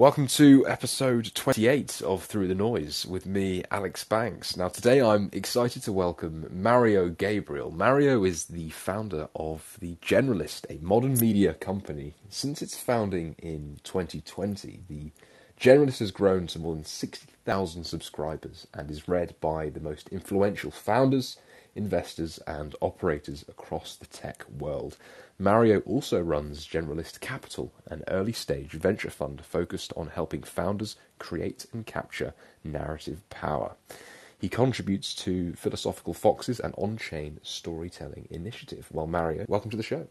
Welcome to episode 28 of Through the Noise with me, Alex Banks. Now, today I'm excited to welcome Mario Gabriele. Mario is the founder of The Generalist, a modern media company. Since its founding in 2020, The Generalist has grown to more than 60,000 subscribers and is read by the most influential founders, investors, and operators across the tech world. Mario also runs Generalist Capital, an early stage venture fund focused on helping founders create and capture narrative power. He contributes to Philosophical Foxes and on chain storytelling initiative. Well, Mario, welcome to the show.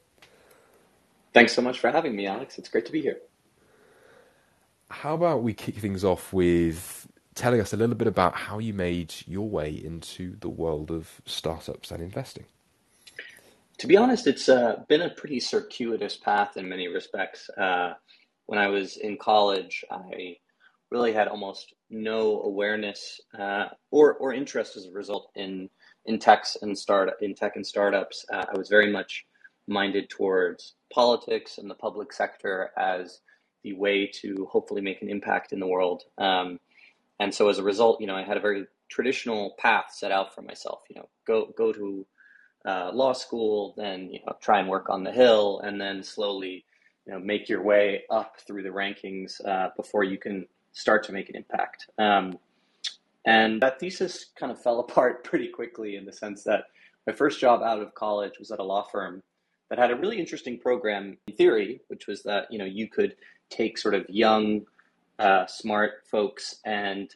Thanks so much for having me, Alex. It's great to be here. How about we kick things off with telling us a little bit about how you made your way into the world of startups and investing? To be honest, it's uh, been a pretty circuitous path in many respects. Uh, when I was in college, I really had almost no awareness uh, or or interest as a result in in techs and start in tech and startups. Uh, I was very much minded towards politics and the public sector as the way to hopefully make an impact in the world. Um, and so as a result, you know, I had a very traditional path set out for myself. You know, go go to uh, law school, then you know try and work on the hill, and then slowly you know make your way up through the rankings uh, before you can start to make an impact. Um, and that thesis kind of fell apart pretty quickly in the sense that my first job out of college was at a law firm that had a really interesting program in theory, which was that you know you could take sort of young, uh, smart folks and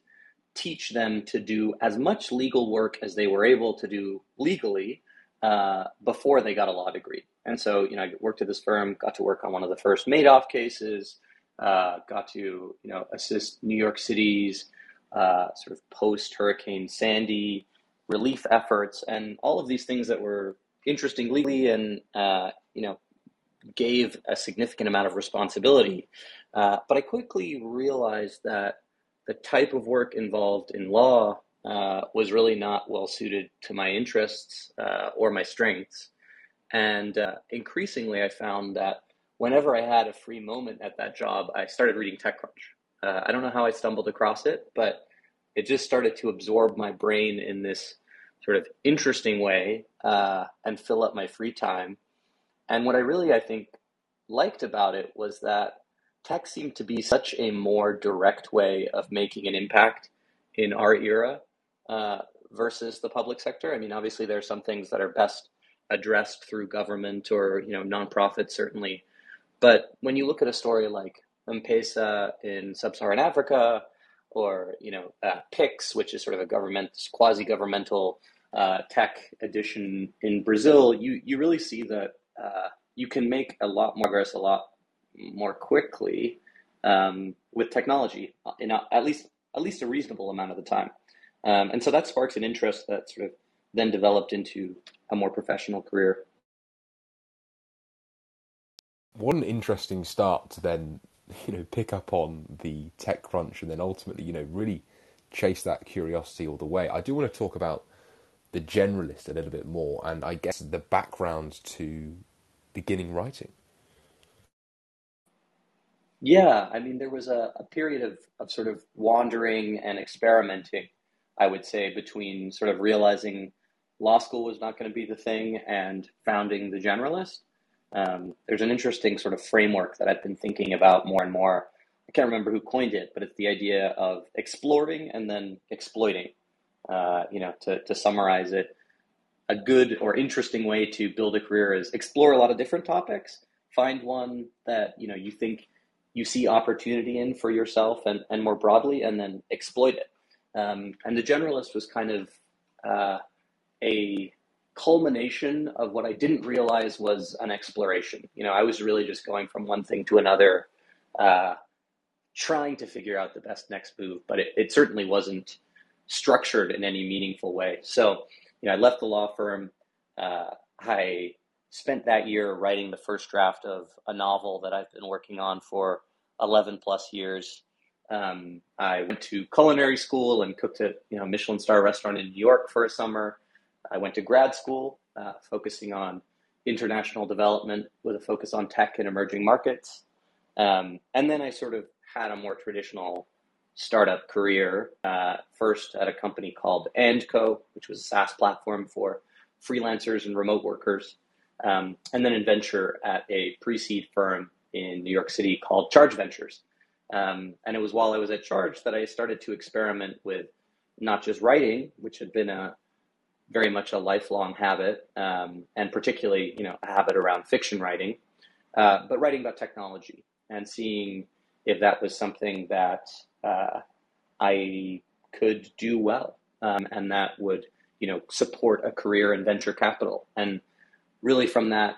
teach them to do as much legal work as they were able to do legally uh, before they got a law degree. And so, you know, I worked at this firm, got to work on one of the first Madoff cases, uh, got to, you know, assist New York City's uh, sort of post Hurricane Sandy relief efforts, and all of these things that were interesting legally and, uh, you know, gave a significant amount of responsibility. Uh, but I quickly realized that the type of work involved in law uh, was really not well suited to my interests uh, or my strengths. And uh, increasingly, I found that whenever I had a free moment at that job, I started reading TechCrunch. Uh, I don't know how I stumbled across it, but it just started to absorb my brain in this sort of interesting way uh, and fill up my free time. And what I really, I think, liked about it was that tech seemed to be such a more direct way of making an impact in our era uh, versus the public sector. I mean, obviously, there are some things that are best addressed through government or you know nonprofits, certainly. But when you look at a story like M-Pesa in sub-Saharan Africa, or you know uh, Pix, which is sort of a government quasi-governmental uh, tech edition in Brazil, you you really see that uh, you can make a lot more progress a lot more quickly um, with technology in a, at least at least a reasonable amount of the time. Um, and so that sparks an interest that sort of then developed into a more professional career. An interesting start to then, you know, pick up on the TechCrunch and then ultimately, you know, really chase that curiosity all the way. I do want to talk about the generalist a little bit more and I guess the background to beginning writing. Yeah, I mean, there was a, a period of, of sort of wandering and experimenting I would say, between sort of realizing law school was not going to be the thing and founding the generalist. Um, there's an interesting sort of framework that I've been thinking about more and more. I can't remember who coined it, but it's the idea of exploring and then exploiting. Uh, you know, to, to summarize it, a good or interesting way to build a career is explore a lot of different topics, find one that you know you think you see opportunity in for yourself and, and more broadly, and then exploit it. Um, and the generalist was kind of uh, a culmination of what I didn't realize was an exploration. You know, I was really just going from one thing to another, uh, trying to figure out the best next move, but it, it certainly wasn't structured in any meaningful way. So, you know, I left the law firm. Uh, I spent that year writing the first draft of a novel that I've been working on for 11 plus years. Um, I went to culinary school and cooked at you know Michelin star restaurant in New York for a summer. I went to grad school, uh, focusing on international development with a focus on tech and emerging markets. Um, and then I sort of had a more traditional startup career, uh, first at a company called AndCo, which was a SaaS platform for freelancers and remote workers, um, and then in venture at a pre-seed firm in New York City called Charge Ventures. Um, and it was while I was at Charge that I started to experiment with not just writing, which had been a very much a lifelong habit, um, and particularly you know a habit around fiction writing, uh, but writing about technology and seeing if that was something that uh, I could do well, um, and that would you know support a career in venture capital. And really, from that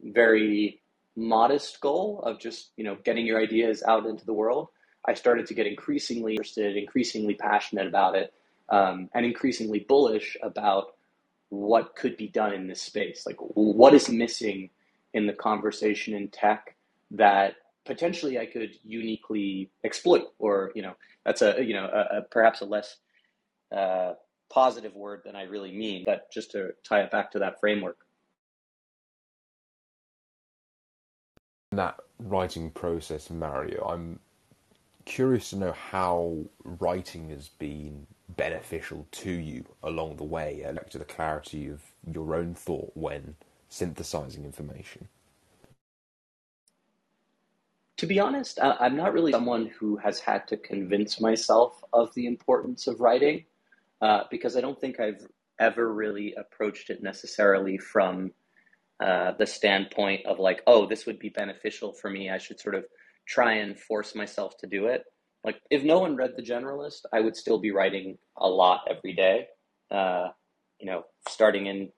very modest goal of just you know getting your ideas out into the world, I started to get increasingly interested, increasingly passionate about it, um, and increasingly bullish about what could be done in this space. Like, what is missing in the conversation in tech that potentially I could uniquely exploit, or you know, that's a you know a, a, perhaps a less uh, positive word than I really mean, but just to tie it back to that framework. That writing process, Mario, I'm curious to know how writing has been beneficial to you along the way, uh, to the clarity of your own thought when synthesizing information. To be honest, I'm not really someone who has had to convince myself of the importance of writing uh, because I don't think I've ever really approached it necessarily from uh, the standpoint of like, oh, this would be beneficial for me. I should sort of try and force myself to do it. Like, if no one read The Generalist, I would still be writing a lot every day. Uh, you know, starting in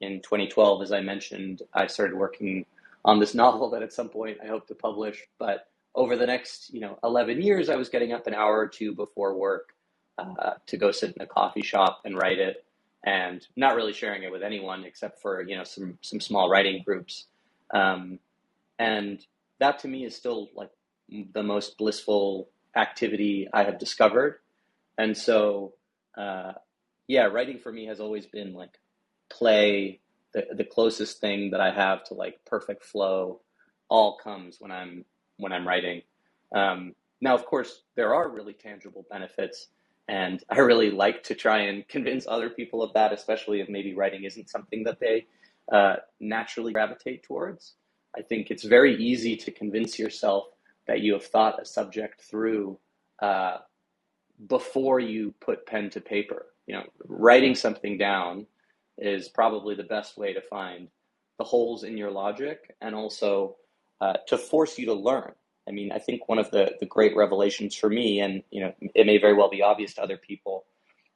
in 2012, as I mentioned, I started working on this novel that at some point I hope to publish. But over the next, you know, 11 years, I was getting up an hour or two before work uh, to go sit in a coffee shop and write it, and not really sharing it with anyone except for you know some some small writing groups. Um, and that to me is still like the most blissful activity I have discovered. And so, uh, yeah, writing for me has always been like play the, the closest thing that I have to like perfect flow all comes when I'm when I'm writing. Um, now, of course, there are really tangible benefits, and I really like to try and convince other people of that, especially if maybe writing isn't something that they uh, naturally gravitate towards. I think it's very easy to convince yourself that you have thought a subject through uh, before you put pen to paper. You know, writing something down is probably the best way to find the holes in your logic and also uh, to force you to learn. I mean, I think one of the, the great revelations for me, and you know, it may very well be obvious to other people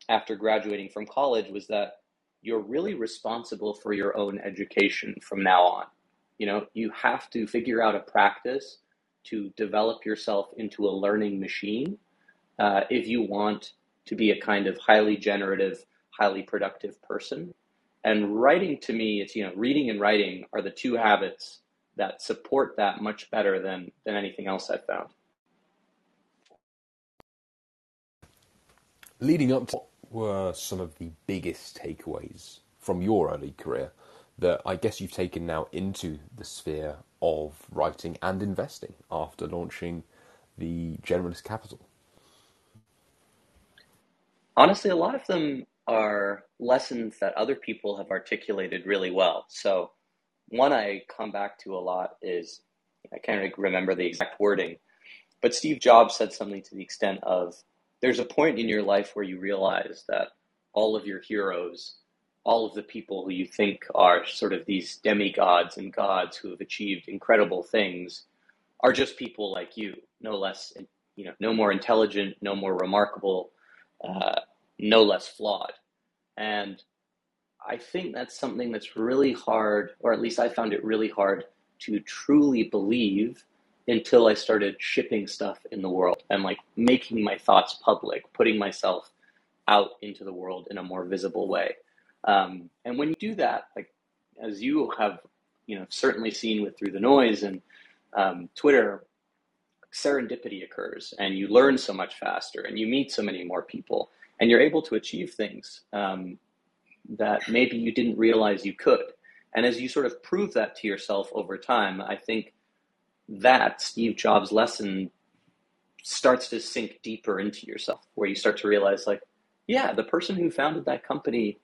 after graduating from college, was that you're really responsible for your own education from now on. You know, you have to figure out a practice to develop yourself into a learning machine uh, if you want to be a kind of highly generative, highly productive person. And writing to me, it's, you know, reading and writing are the two habits that support that much better than, than anything else I've found. Leading up to what were some of the biggest takeaways from your early career that I guess you've taken now into the sphere of writing and investing after launching the Generalist Capital? Honestly, a lot of them are lessons that other people have articulated really well. So, one I come back to a lot is I can't remember the exact wording, but Steve Jobs said something to the extent of there's a point in your life where you realize that all of your heroes, all of the people who you think are sort of these demigods and gods who have achieved incredible things are just people like you, no less, you know, no more intelligent, no more remarkable, uh, no less flawed. And I think that's something that's really hard, or at least I found it really hard to truly believe until I started shipping stuff in the world and like making my thoughts public, putting myself out into the world in a more visible way. Um, and when you do that, like as you have, you know, certainly seen with through the noise and um, Twitter, serendipity occurs, and you learn so much faster, and you meet so many more people, and you're able to achieve things um, that maybe you didn't realize you could. And as you sort of prove that to yourself over time, I think that Steve Jobs' lesson starts to sink deeper into yourself, where you start to realize, like, yeah, the person who founded that company,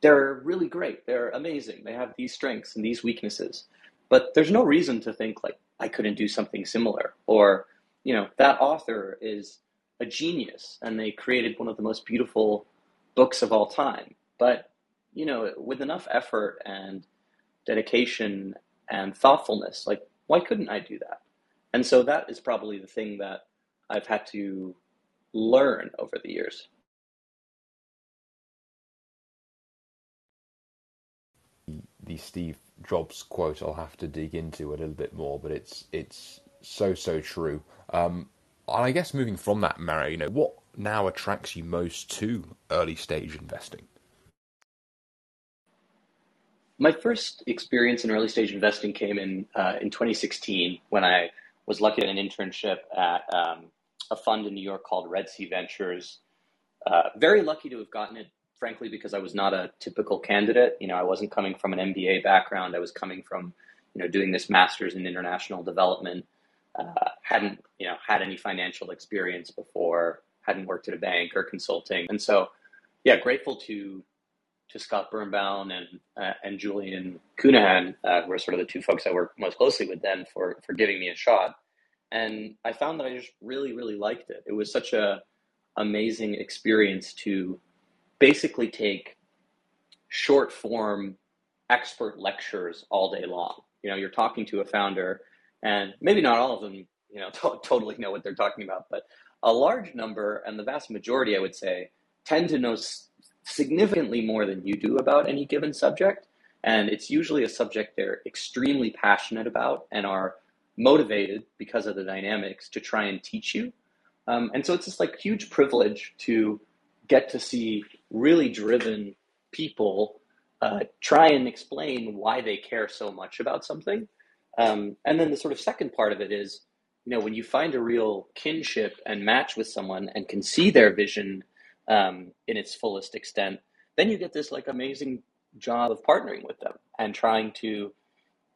they're really great. They're amazing. They have these strengths and these weaknesses. But there's no reason to think, like, I couldn't do something similar. Or, you know, that author is a genius and they created one of the most beautiful books of all time. But, you know, with enough effort and dedication and thoughtfulness, like, why couldn't I do that? And so that is probably the thing that I've had to learn over the years. The Steve Jobs quote I'll have to dig into a little bit more, but it's it's so so true. Um, and I guess moving from that, Mario, you know, what now attracts you most to early stage investing? My first experience in early stage investing came in uh, in 2016 when I was lucky at an internship at um, a fund in New York called Red Sea Ventures. Uh, very lucky to have gotten it, frankly, because I was not a typical candidate. You know, I wasn't coming from an MBA background. I was coming from, you know, doing this master's in international development. Uh, hadn't, you know, had any financial experience before. Hadn't worked at a bank or consulting, and so, yeah, grateful to to Scott Birnbaum and uh, and Julian Cunahan, uh, who are sort of the two folks I worked most closely with then for for giving me a shot. And I found that I just really, really liked it. It was such a amazing experience to basically take short form expert lectures all day long. You know, you're talking to a founder, and maybe not all of them, you know, to- totally know what they're talking about, but a large number, and the vast majority, I would say, tend to know significantly more than you do about any given subject. And it's usually a subject they're extremely passionate about and are motivated because of the dynamics to try and teach you. Um, and so it's this like huge privilege to get to see really driven people uh, try and explain why they care so much about something. Um, and then the sort of second part of it is, you know, when you find a real kinship and match with someone and can see their vision um, in its fullest extent, then you get this like amazing job of partnering with them and trying to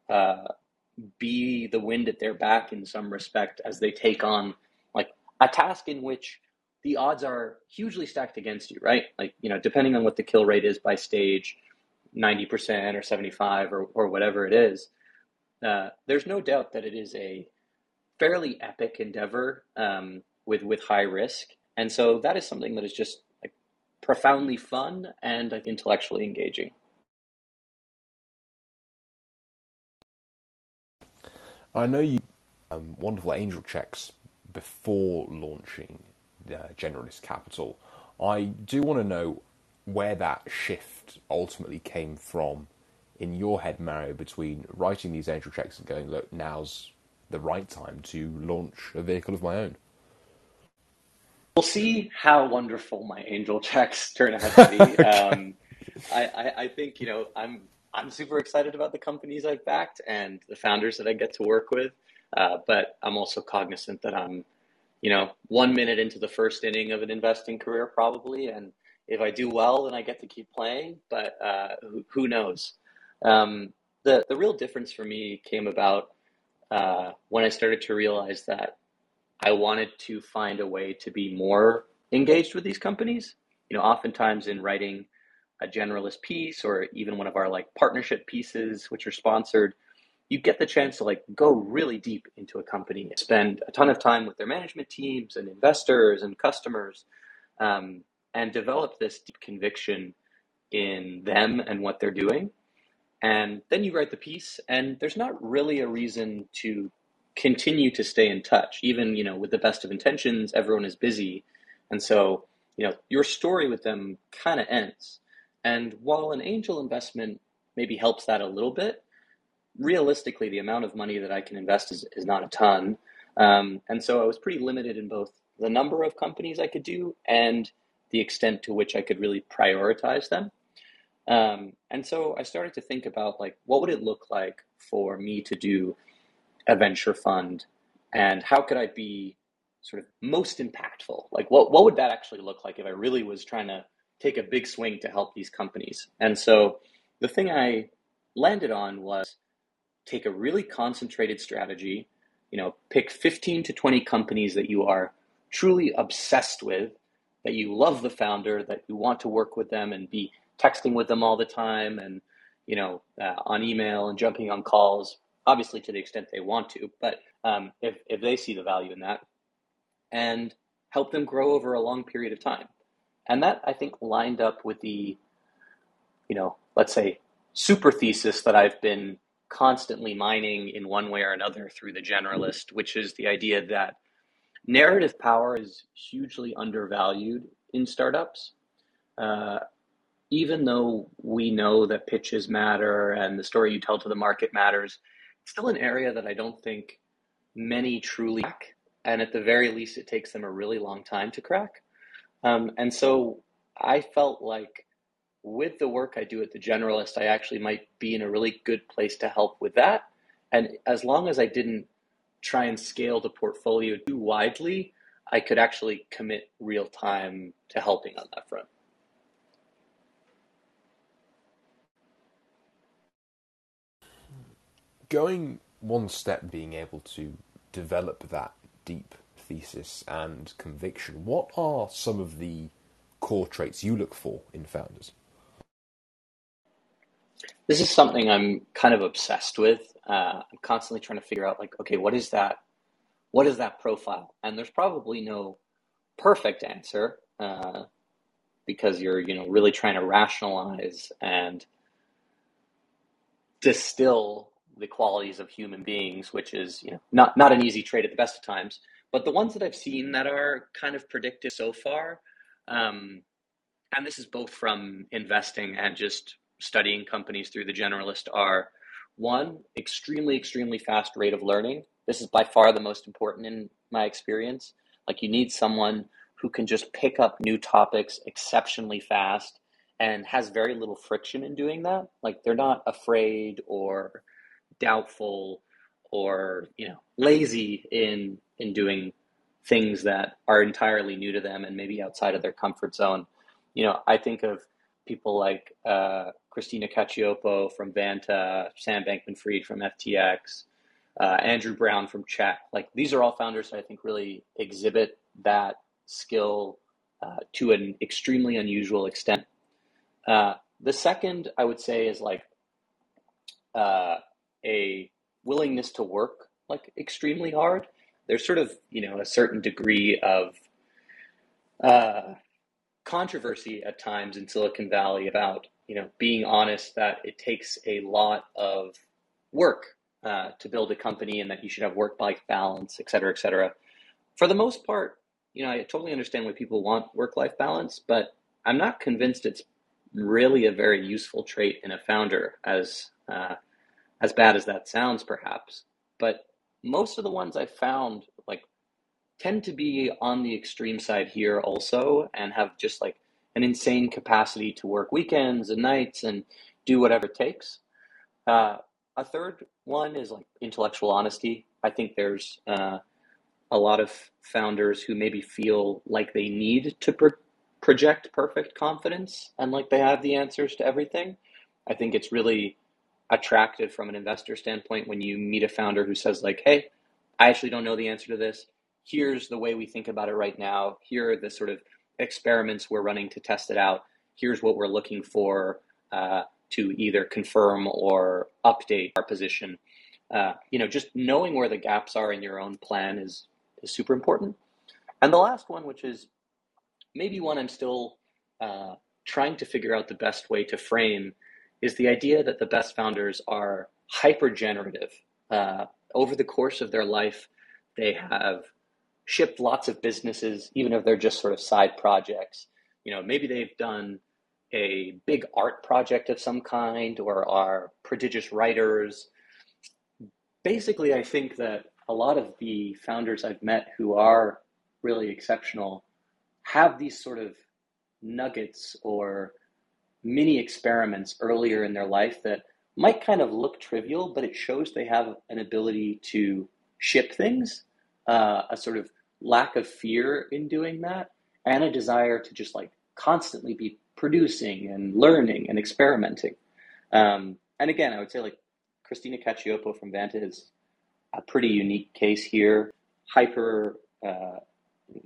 uh, be the wind at their back in some respect as they take on like a task in which the odds are hugely stacked against you, right? Like, you know, depending on what the kill rate is by stage, 90% or 75 or, or whatever it is, uh, there's no doubt that it is a fairly epic endeavor um, with, with high risk. And so that is something that is just like profoundly fun and intellectually engaging. I know you um, wonderful angel checks before launching uh, Generalist Capital. I do want to know where that shift ultimately came from in your head, Mario, between writing these angel checks and going, look, now's the right time to launch a vehicle of my own. We'll see how wonderful my angel checks turn out to be. um, I, I, I think you know I'm I'm super excited about the companies I've backed and the founders that I get to work with. Uh, but I'm also cognizant that I'm, you know, one minute into the first inning of an investing career, probably. And if I do well, then I get to keep playing. But uh, who, who, knows? Um, the the real difference for me came about uh, when I started to realize that I wanted to find a way to be more engaged with these companies. You know, oftentimes in writing a generalist piece or even one of our like partnership pieces which are sponsored you get the chance to like go really deep into a company spend a ton of time with their management teams and investors and customers um, and develop this deep conviction in them and what they're doing and then you write the piece and there's not really a reason to continue to stay in touch even you know with the best of intentions everyone is busy and so you know your story with them kind of ends and while an angel investment maybe helps that a little bit, realistically, the amount of money that I can invest is, is not a ton. Um, and so I was pretty limited in both the number of companies I could do and the extent to which I could really prioritize them. Um, and so I started to think about like, what would it look like for me to do a venture fund and how could I be sort of most impactful? Like, what, what would that actually look like if I really was trying to take a big swing to help these companies. And so the thing I landed on was take a really concentrated strategy, you know, pick 15 to 20 companies that you are truly obsessed with, that you love the founder, that you want to work with them and be texting with them all the time and you know uh, on email and jumping on calls obviously to the extent they want to but um, if, if they see the value in that and help them grow over a long period of time. And that i think lined up with the you know let's say super thesis that i've been constantly mining in one way or another through the generalist which is the idea that narrative power is hugely undervalued in startups. Uh, even though we know that pitches matter and the story you tell to the market matters, still an area that I don't think many truly crack. And at the very least, it takes them a really long time to crack. Um, and so I felt like with the work I do at the Generalist, I actually might be in a really good place to help with that. And as long as I didn't try and scale the portfolio too widely, I could actually commit real time to helping on that front. Going one step, being able to develop that deep thesis and conviction, what are some of the core traits you look for in founders? This is something I'm kind of obsessed with. Uh, I'm constantly trying to figure out, like, okay, what is that? What is that profile? And there's probably no perfect answer uh, because you're, you know, really trying to rationalize and distill the qualities of human beings, which is you know not not an easy trait at the best of times. But the ones that I've seen that are kind of predictive so far, um, and this is both from investing and just studying companies through the generalist, are one extremely extremely fast rate of learning. This is by far the most important in my experience. Like you need someone who can just pick up new topics exceptionally fast and has very little friction in doing that. Like they're not afraid or doubtful or you know lazy in in doing things that are entirely new to them and maybe outside of their comfort zone. You know, I think of people like uh, Christina Cacioppo from Vanta, Sam Bankman-Fried from FTX, uh, Andrew Brown from Check. Like these are all founders that I think really exhibit that skill uh, to an extremely unusual extent. Uh, the second I would say is like uh, a willingness to work like extremely hard. There's sort of you know a certain degree of uh, controversy at times in Silicon Valley about you know being honest that it takes a lot of work uh, to build a company and that you should have work life balance, et cetera, et cetera. For the most part, you know, I totally understand why people want work life balance, but I'm not convinced it's really a very useful trait in a founder as uh, as bad as that sounds, perhaps. But most of the ones I've found, like, tend to be on the extreme side here also and have just like an insane capacity to work weekends and nights and do whatever it takes. Uh, a third one is like intellectual honesty. I think there's uh, a lot of founders who maybe feel like they need to pro- project perfect confidence and like they have the answers to everything. I think it's really attractive from an investor standpoint when you meet a founder who says like hey i actually don't know the answer to this. Here's the way we think about it right now. Here are the sort of experiments we're running to test it out. Here's what we're looking for uh, to either confirm or update our position. Uh, you know just knowing where the gaps are in your own plan is is super important. And the last one which is maybe one i'm still uh, trying to figure out the best way to frame is the idea that the best founders are hyper generative. Uh, over the course of their life, they have shipped lots of businesses, even if they're just sort of side projects. You know, maybe they've done a big art project of some kind or are prodigious writers. Basically, I think that a lot of the founders I've met who are really exceptional have these sort of nuggets or mini experiments earlier in their life that might kind of look trivial, but it shows they have an ability to ship things, uh, a sort of lack of fear in doing that, and a desire to just like constantly be producing and learning and experimenting. Um, and again, I would say like Christina Cacioppo from Vanta is a pretty unique case here. Hyper uh,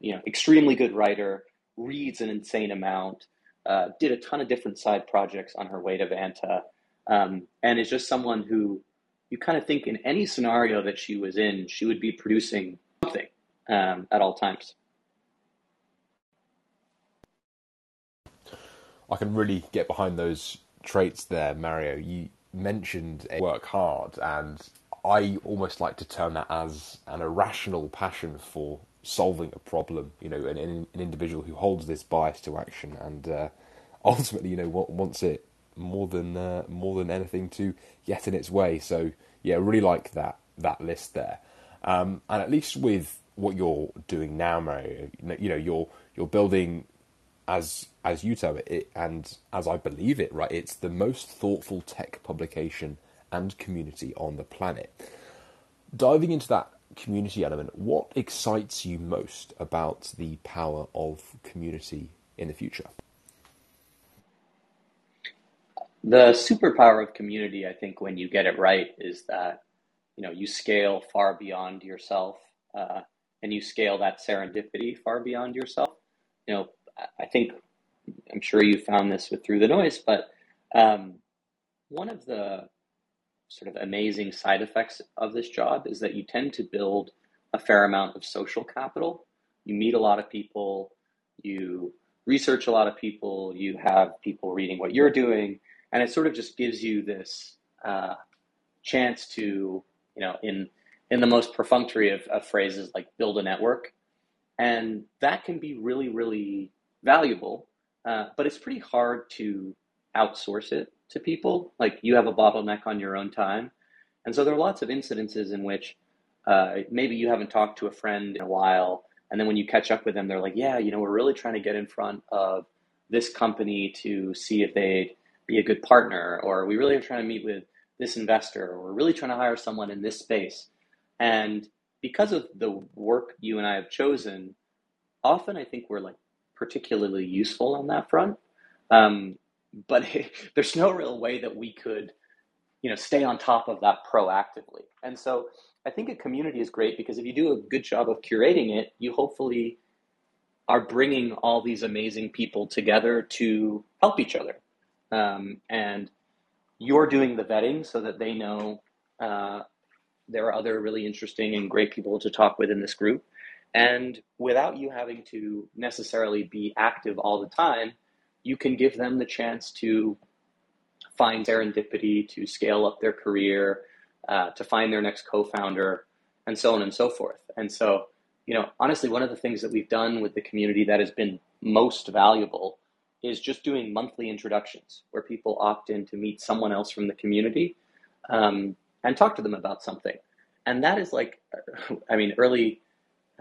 you know, extremely good writer, reads an insane amount, uh, did a ton of different side projects on her way to Vanta, um, and is just someone who you kind of think in any scenario that she was in, she would be producing something um, at all times. I can really get behind those traits there, Mario. You mentioned work hard, and I almost like to term that as an irrational passion for solving a problem. You know, an, an individual who holds this bias to action and uh, ultimately, you know, wants it more than uh, more than anything to get in its way. So yeah, really like that that list there. Um, and at least with what you're doing now, Mario, you know, you're you're building as as you tell it, it, and as I believe it, right, it's the most thoughtful tech publication and community on the planet. Diving into that community element, what excites you most about the power of community in the future? The superpower of community, I think, when you get it right, is that you know you scale far beyond yourself, uh, and you scale that serendipity far beyond yourself. You know, I think I'm sure you found this with Through the Noise, but um, one of the sort of amazing side effects of this job is that you tend to build a fair amount of social capital. You meet a lot of people, you research a lot of people, you have people reading what you're doing, and it sort of just gives you this uh, chance to, you know, in in the most perfunctory of, of phrases like build a network, and that can be really, really valuable, uh, but it's pretty hard to outsource it to people. Like you have a bottleneck on your own time. And so there are lots of incidences in which uh, maybe you haven't talked to a friend in a while. And then when you catch up with them, they're like, yeah, you know, we're really trying to get in front of this company to see if they'd be a good partner, or we really are trying to meet with this investor, or we're really trying to hire someone in this space. And because of the work you and I have chosen, often I think we're like particularly useful on that front. Um, but there's no real way that we could, you know, stay on top of that proactively. And so I think a community is great because if you do a good job of curating it, you hopefully are bringing all these amazing people together to help each other. Um, and you're doing the vetting so that they know uh, there are other really interesting and great people to talk with in this group. And without you having to necessarily be active all the time, you can give them the chance to find serendipity, to scale up their career, uh, to find their next co founder, and so on and so forth. And so, you know, honestly, one of the things that we've done with the community that has been most valuable is just doing monthly introductions where people opt in to meet someone else from the community um, and talk to them about something. And that is like, I mean, early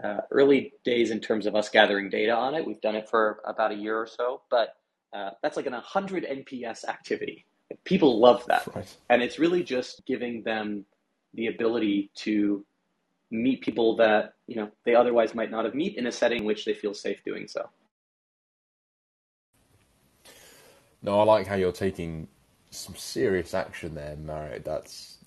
uh, early days in terms of us gathering data on it. We've done it for about a year or so, but uh, that's like an 100 NPS activity. People love that. Right. And it's really just giving them the ability to meet people that, you know, they otherwise might not have meet in a setting in which they feel safe doing so. No, I like how you're taking some serious action there, Mario. That's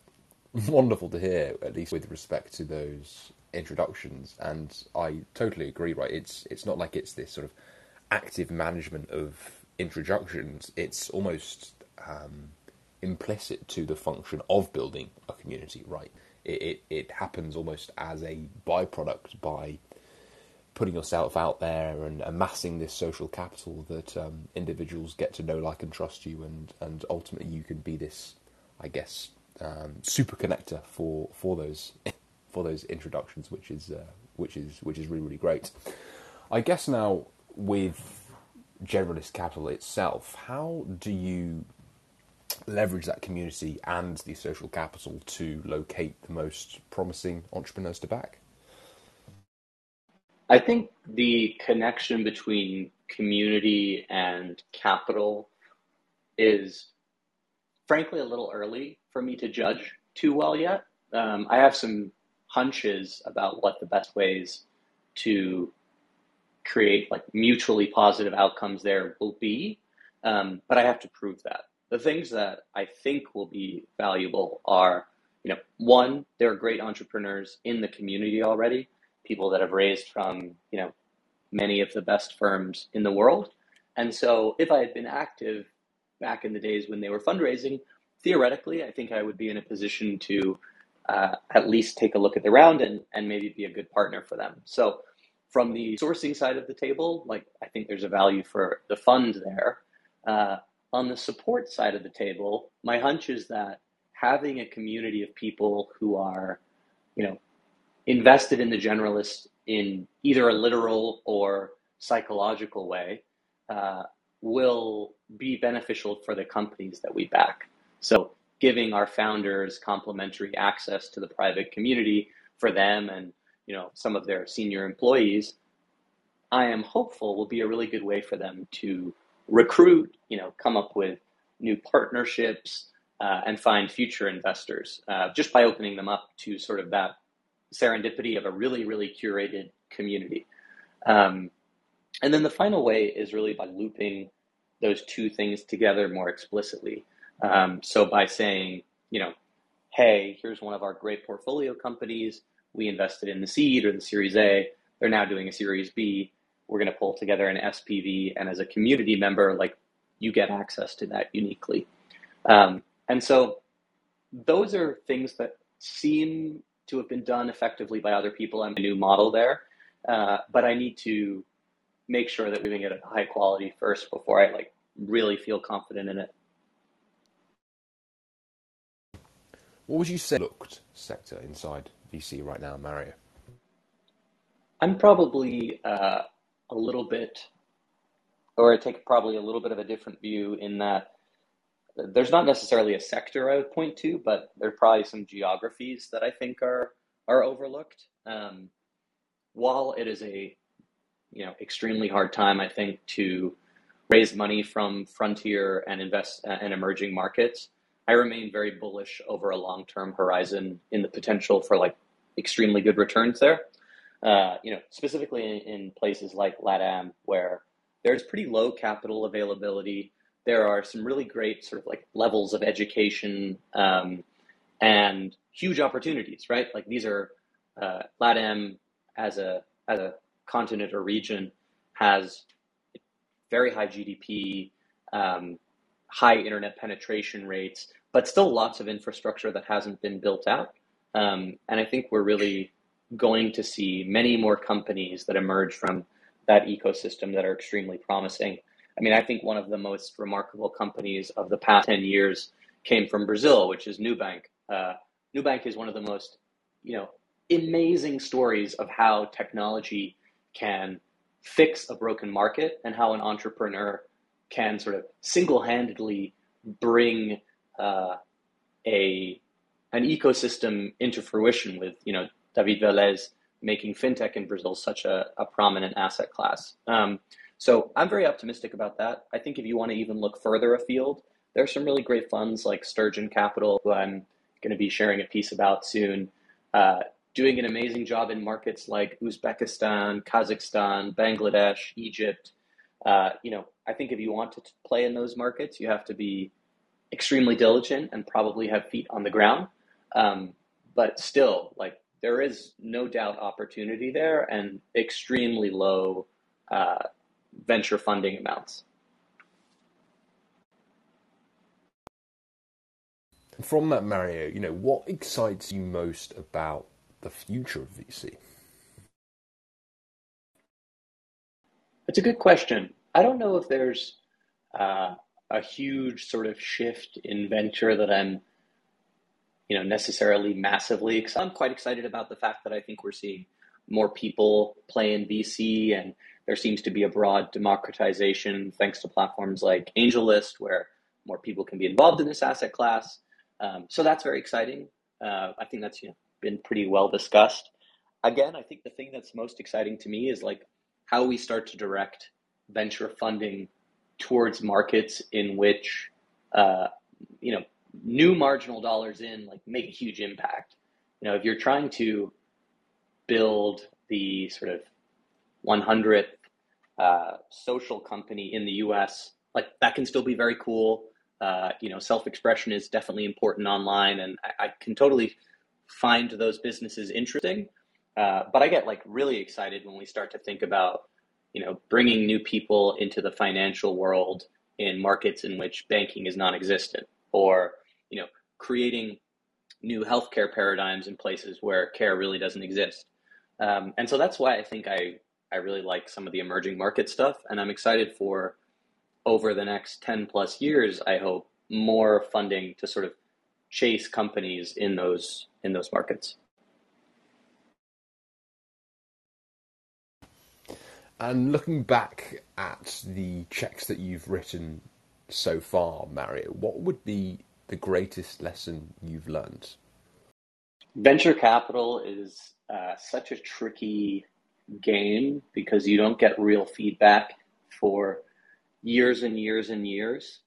wonderful to hear, at least with respect to those introductions, and I totally agree. Right, it's it's not like it's this sort of active management of introductions. It's almost um, implicit to the function of building a community. Right, it, it it happens almost as a byproduct by putting yourself out there and amassing this social capital that um, individuals get to know, like, and trust you, and and ultimately you can be this, I guess, um, super connector for for those for those introductions, which is uh, which is which is really really great. I guess now with generalist capital itself, how do you leverage that community and the social capital to locate the most promising entrepreneurs to back? I think the connection between community and capital is frankly a little early for me to judge too well yet. Um, I have some hunches about what the best ways to create like mutually positive outcomes there will be. Um, but I have to prove that. The things that I think will be valuable are, you know, one, there are great entrepreneurs in the community already, people that have raised from, you know, many of the best firms in the world. And so if I had been active back in the days when they were fundraising, theoretically, I think I would be in a position to uh, at least take a look at the round and, and maybe be a good partner for them. So from the sourcing side of the table, like I think there's a value for the fund there. Uh, on the support side of the table, my hunch is that having a community of people who are, you know, invested in the generalist in either a literal or psychological way uh, will be beneficial for the companies that we back. So giving our founders complimentary access to the private community for them and you know some of their senior employees, I am hopeful will be a really good way for them to recruit, you know, come up with new partnerships uh, and find future investors uh, just by opening them up to sort of that serendipity of a really, really curated community. Um, and then the final way is really by looping those two things together more explicitly. Um, so by saying, you know, hey, here's one of our great portfolio companies. We invested in the seed or the Series A. They're now doing a Series B. We're going to pull together an SPV, and as a community member, like you get access to that uniquely. Um, and so those are things that seem to have been done effectively by other people. I'm a new model there, uh, but I need to make sure that we're doing it high quality first before I like really feel confident in it. What would you say looked sector inside VC right now, Mario? I'm probably uh, a little bit, or I take probably a little bit of a different view in that there's not necessarily a sector I would point to, but there are probably some geographies that I think are are overlooked. Um, while it is a you know extremely hard time, I think to raise money from frontier and invest uh, in emerging markets, I remain very bullish over a long term horizon in the potential for like extremely good returns there. Uh, you know, specifically in, in places like LATAM, where there's pretty low capital availability there are some really great sort of like levels of education um, and huge opportunities, right? Like these are uh, LATAM as a as a continent or region has very high GDP, um, high internet penetration rates, but still lots of infrastructure that hasn't been built out. Um, and I think we're really going to see many more companies that emerge from that ecosystem that are extremely promising. I mean, I think one of the most remarkable companies of the past 10 years came from Brazil, which is Nubank. Uh, Nubank is one of the most, you know, amazing stories of how technology can fix a broken market and how an entrepreneur can sort of single-handedly bring uh, a an ecosystem into fruition with you know David Velez making fintech in Brazil such a, a prominent asset class. Um, so I'm very optimistic about that. I think if you want to even look further afield, there are some really great funds like Sturgeon Capital, who I'm going to be sharing a piece about soon, uh, doing an amazing job in markets like Uzbekistan, Kazakhstan, Bangladesh, Egypt. Uh, you know, I think if you want to play in those markets, you have to be extremely diligent and probably have feet on the ground. Um, but still, like there is no doubt opportunity there and extremely low uh, venture funding amounts. From that, Mario, you know, what excites you most about the future of VC? It's a good question. I don't know if there's uh, a huge sort of shift in venture that I'm, you know, necessarily massively. I'm quite excited about the fact that I think we're seeing more people play in VC and there seems to be a broad democratization thanks to platforms like AngelList, where more people can be involved in this asset class. Um, so that's very exciting. Uh, I think that's you know, been pretty well discussed. Again, I think the thing that's most exciting to me is like how we start to direct venture funding towards markets in which uh, you know new marginal dollars in like make a huge impact. You know, if you're trying to build the sort of 100th uh, social company in the US, like that can still be very cool. Uh, you know, self expression is definitely important online, and I, I can totally find those businesses interesting. Uh, but I get like really excited when we start to think about you know, bringing new people into the financial world in markets in which banking is non-existent, or you know, creating new healthcare paradigms in places where care really doesn't exist. Um, and so that's why I think I I really like some of the emerging market stuff, and I'm excited for over the next 10 plus years, I hope, more funding to sort of chase companies in those in those markets. And looking back at the checks that you've written so far, Mario, what would be the greatest lesson you've learned? Venture capital is uh, such a tricky game because you don't get real feedback for years and years and years.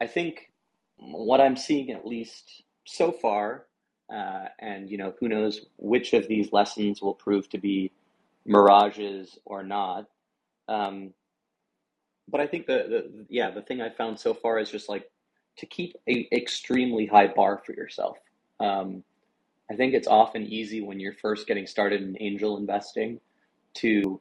I think what I'm seeing, at least so far, uh, and you know, who knows which of these lessons will prove to be mirages or not. Um, but I think the, the yeah the thing I found so far is just like to keep a extremely high bar for yourself. Um, I think it's often easy when you're first getting started in angel investing to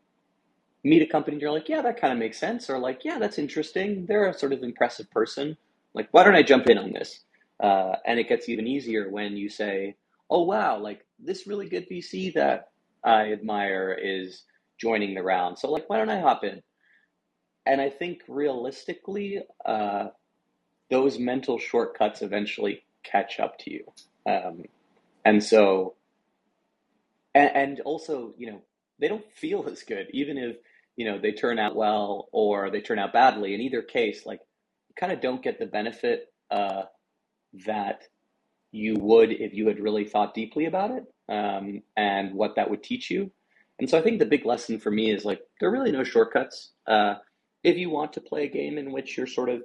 meet a company and you're like, yeah, that kind of makes sense, or like, yeah, that's interesting. They're a sort of impressive person. Like, why don't I jump in on this? Uh, and it gets even easier when you say, oh, wow, like this really good VC that I admire is joining the round. So, like, why don't I hop in? And I think realistically, uh, those mental shortcuts eventually catch up to you. Um, and so, and, and also, you know, they don't feel as good, even if you know they turn out well or they turn out badly. In either case, like you kind of don't get the benefit uh, that you would if you had really thought deeply about it um, and what that would teach you. And so I think the big lesson for me is like there are really no shortcuts. Uh, if you want to play a game in which you're sort of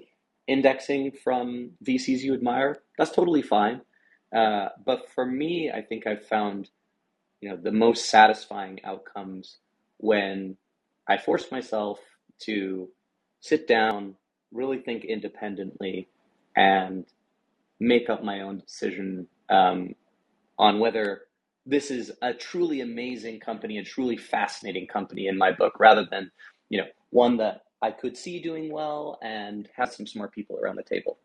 indexing from VCs you admire, that's totally fine. Uh, but for me, I think I've found you know the most satisfying outcomes when I force myself to sit down, really think independently, and make up my own decision um, on whether this is a truly amazing company, a truly fascinating company in my book, rather than you know one that I could see doing well and have some smart people around the table.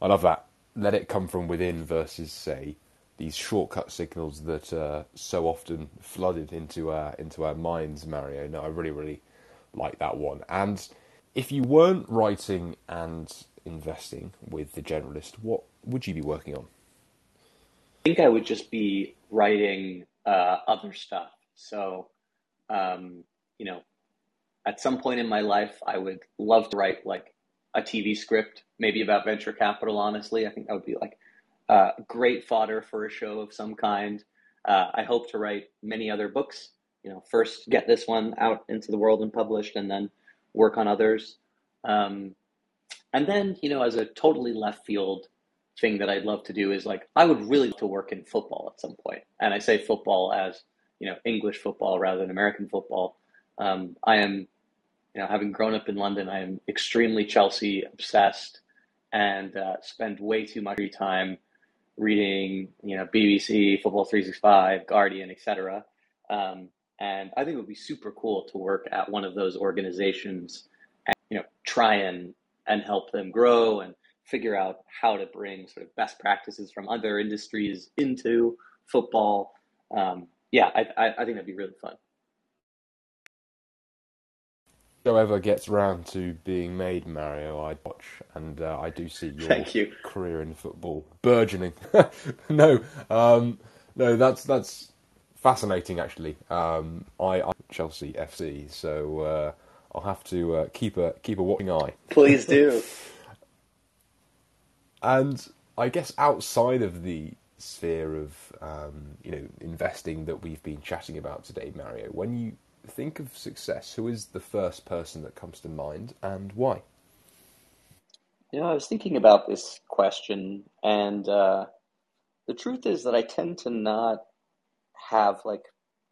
I love that. Let it come from within versus, say, these shortcut signals that are so often flooded into our into our minds, Mario. No, I really, really like that one. And if you weren't writing and investing with the generalist, what would you be working on? I think I would just be writing uh, other stuff. So, um, you know, at some point in my life, I would love to write like a TV script, maybe about venture capital. Honestly, I think that would be like uh, great fodder for a show of some kind. Uh, I hope to write many other books. You know, first get this one out into the world and published, and then work on others. Um, and then, you know, as a totally left field thing that I'd love to do is like I would really like to work in football at some point. And I say football as you know English football rather than American football. Um, I am, you know, having grown up in London, I am extremely Chelsea obsessed and uh, spend way too much time reading, you know, BBC, Football 365, Guardian, etc. Um, and I think it would be super cool to work at one of those organizations and, you know, try and, and help them grow and figure out how to bring sort of best practices from other industries into football. Um, yeah, I, I, I think that'd be really fun show ever gets round to being made, Mario, I'd watch, and uh, I do see your Thank you. career in football burgeoning. no, um, no, that's that's fascinating. Actually, um, I I'm Chelsea FC, so uh, I'll have to uh, keep a keep a watching eye. Please do. and I guess outside of the sphere of um, you know investing that we've been chatting about today, Mario, when you think of success, who is the first person that comes to mind and why? You know, I was thinking about this question, and uh, the truth is that I tend to not have like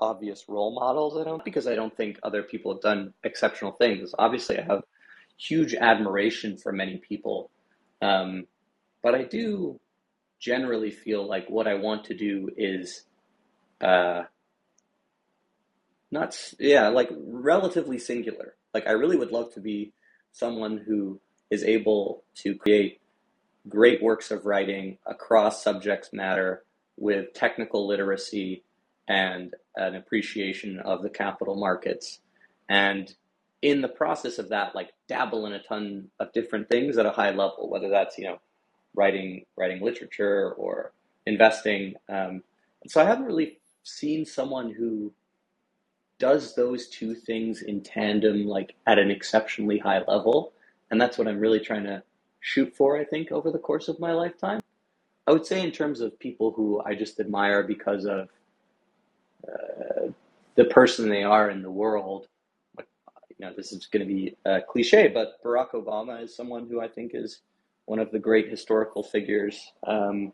obvious role models. I don't because I don't think other people have done exceptional things. Obviously, I have huge admiration for many people, um, but I do generally feel like what I want to do is uh, not yeah, like relatively singular. Like I really would love to be someone who is able to create great works of writing across subjects matter with technical literacy and an appreciation of the capital markets and in the process of that like dabble in a ton of different things at a high level whether that's you know writing writing literature or investing. Um, so i haven't really seen someone who does those two things in tandem like at an exceptionally high level. And that's what i'm really trying to shoot for i think over the course of my lifetime. I would say in terms of people who i just admire because of uh, the person they are in the world you know, this is going to be a cliche, but Barack Obama is someone who I think is one of the great historical figures um,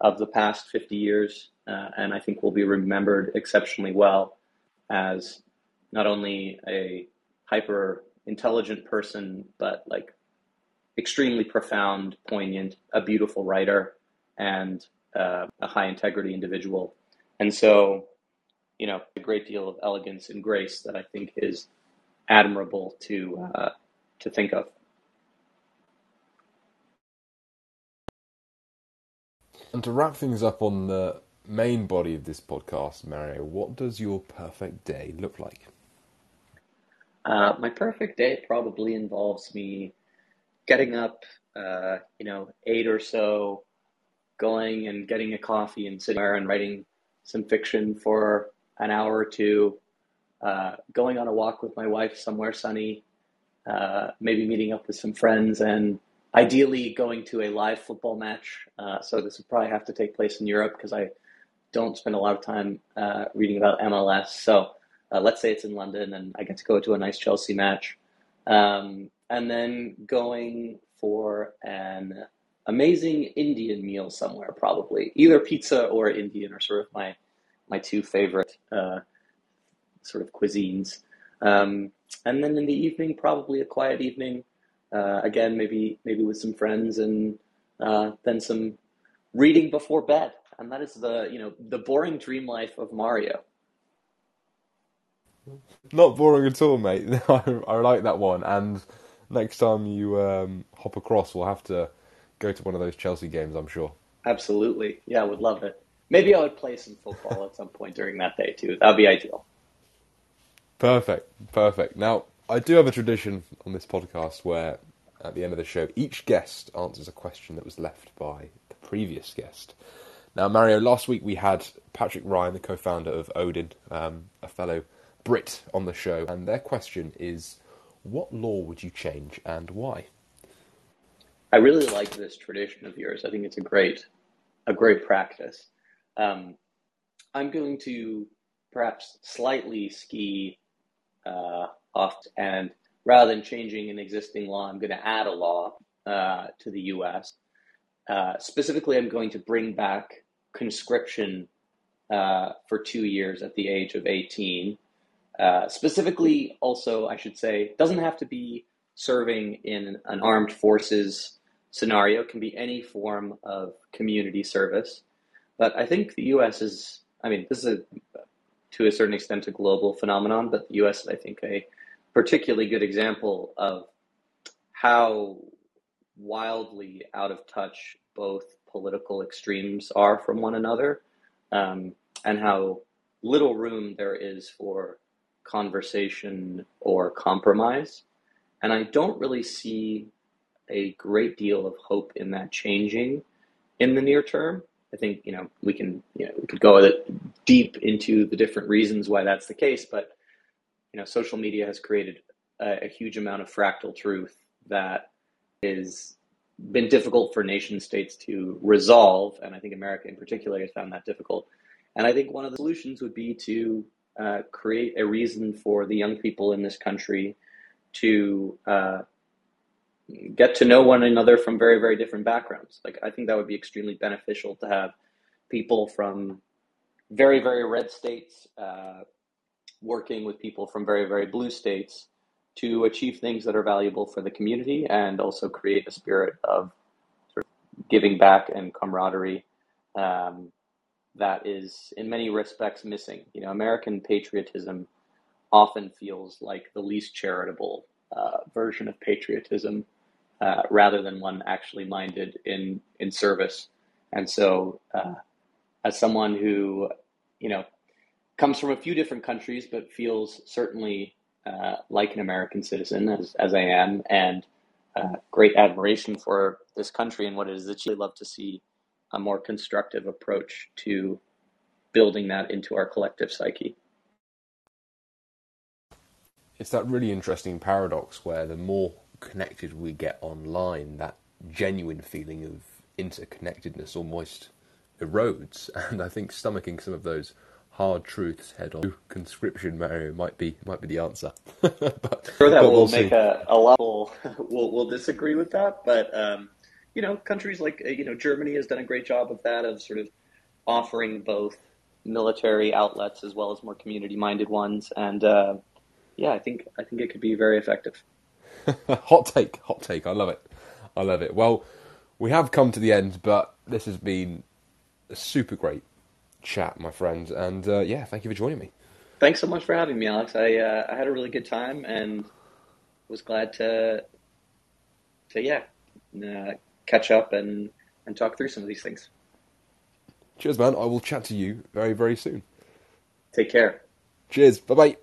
of the past 50 years, uh, and I think will be remembered exceptionally well as not only a hyper intelligent person, but like extremely profound, poignant, a beautiful writer, and uh, a high integrity individual. And so, you know, a great deal of elegance and grace that I think is admirable to uh, to think of. And to wrap things up on the main body of this podcast, Mario, what does your perfect day look like? Uh, my perfect day probably involves me getting up, uh, you know, eight or so, going and getting a coffee and sitting there and writing some fiction for an hour or two, uh, going on a walk with my wife somewhere sunny, uh, maybe meeting up with some friends, and ideally going to a live football match. Uh, so this would probably have to take place in Europe because I don't spend a lot of time uh, reading about MLS. So uh, let's say it's in London and I get to go to a nice Chelsea match. Um, and then going for an amazing Indian meal somewhere, probably either pizza or Indian are sort of my my two favorite uh, sort of cuisines. Um, and then in the evening, probably a quiet evening. Uh, again, maybe maybe with some friends, and uh, then some reading before bed. And that is the you know the boring dream life of Mario. Not boring at all, mate. I, I like that one. And next time you um, hop across, we'll have to go to one of those Chelsea games. I'm sure. Absolutely, yeah, I would love it. Maybe I would play some football at some point during that day too. That'd be ideal. Perfect, perfect. Now, I do have a tradition on this podcast where, at the end of the show, each guest answers a question that was left by the previous guest. Now, Mario, last week we had Patrick Ryan, the co founder of Odin, um, a fellow Brit, on the show, and their question is what law would you change and why? I really like this tradition of yours. I think it's a great, a great practice. Um, I'm going to perhaps slightly ski uh, and rather than changing an existing law, I'm going to add a law uh, to the U.S. Uh, specifically, I'm going to bring back conscription uh, for two years at the age of 18. Uh, specifically, also, I should say, doesn't have to be serving in an armed forces scenario. It can be any form of community service. But I think the U.S. is, I mean, this is a to a certain extent a global phenomenon, but the US is, I think, a particularly good example of how wildly out of touch both political extremes are from one another um, and how little room there is for conversation or compromise. And I don't really see a great deal of hope in that changing in the near term. I think you know we can you know we could go deep into the different reasons why that's the case, but know social media has created a, a huge amount of fractal truth that is been difficult for nation states to resolve, and I think America in particular has found that difficult. And I think one of the solutions would be to uh, create a reason for the young people in this country to uh, get to know one another from very very different backgrounds like i think that would be extremely beneficial to have people from very very red states uh, working with people from very very blue states to achieve things that are valuable for the community and also create a spirit of sort of giving back and camaraderie um, that is in many respects missing you know american patriotism often feels like the least charitable uh, version of patriotism, uh, rather than one actually minded in in service. And so, uh, as someone who, you know, comes from a few different countries, but feels certainly uh, like an American citizen, as as I am, and uh, great admiration for this country and what it is that you love to see a more constructive approach to building that into our collective psyche. It's that really interesting paradox where the more connected we get online, that genuine feeling of interconnectedness almost erodes. And I think stomaching some of those hard truths head on conscription, Mario, might be might be the answer. but, sure, that will we'll make a, a level. we'll, we'll disagree with that, but um, you know, countries like you know Germany has done a great job of that, of sort of offering both military outlets as well as more community-minded ones, and uh, yeah, I think I think it could be very effective. hot take, hot take. I love it. I love it. Well, we have come to the end, but this has been super great chat, my friend. And uh, yeah, thank you for joining me. Thanks so much for having me, Alex. I uh, I had a really good time and was glad to to yeah uh, catch up and and talk through some of these things. Cheers, man. I will chat to you very very soon. Take care. Cheers. Bye bye.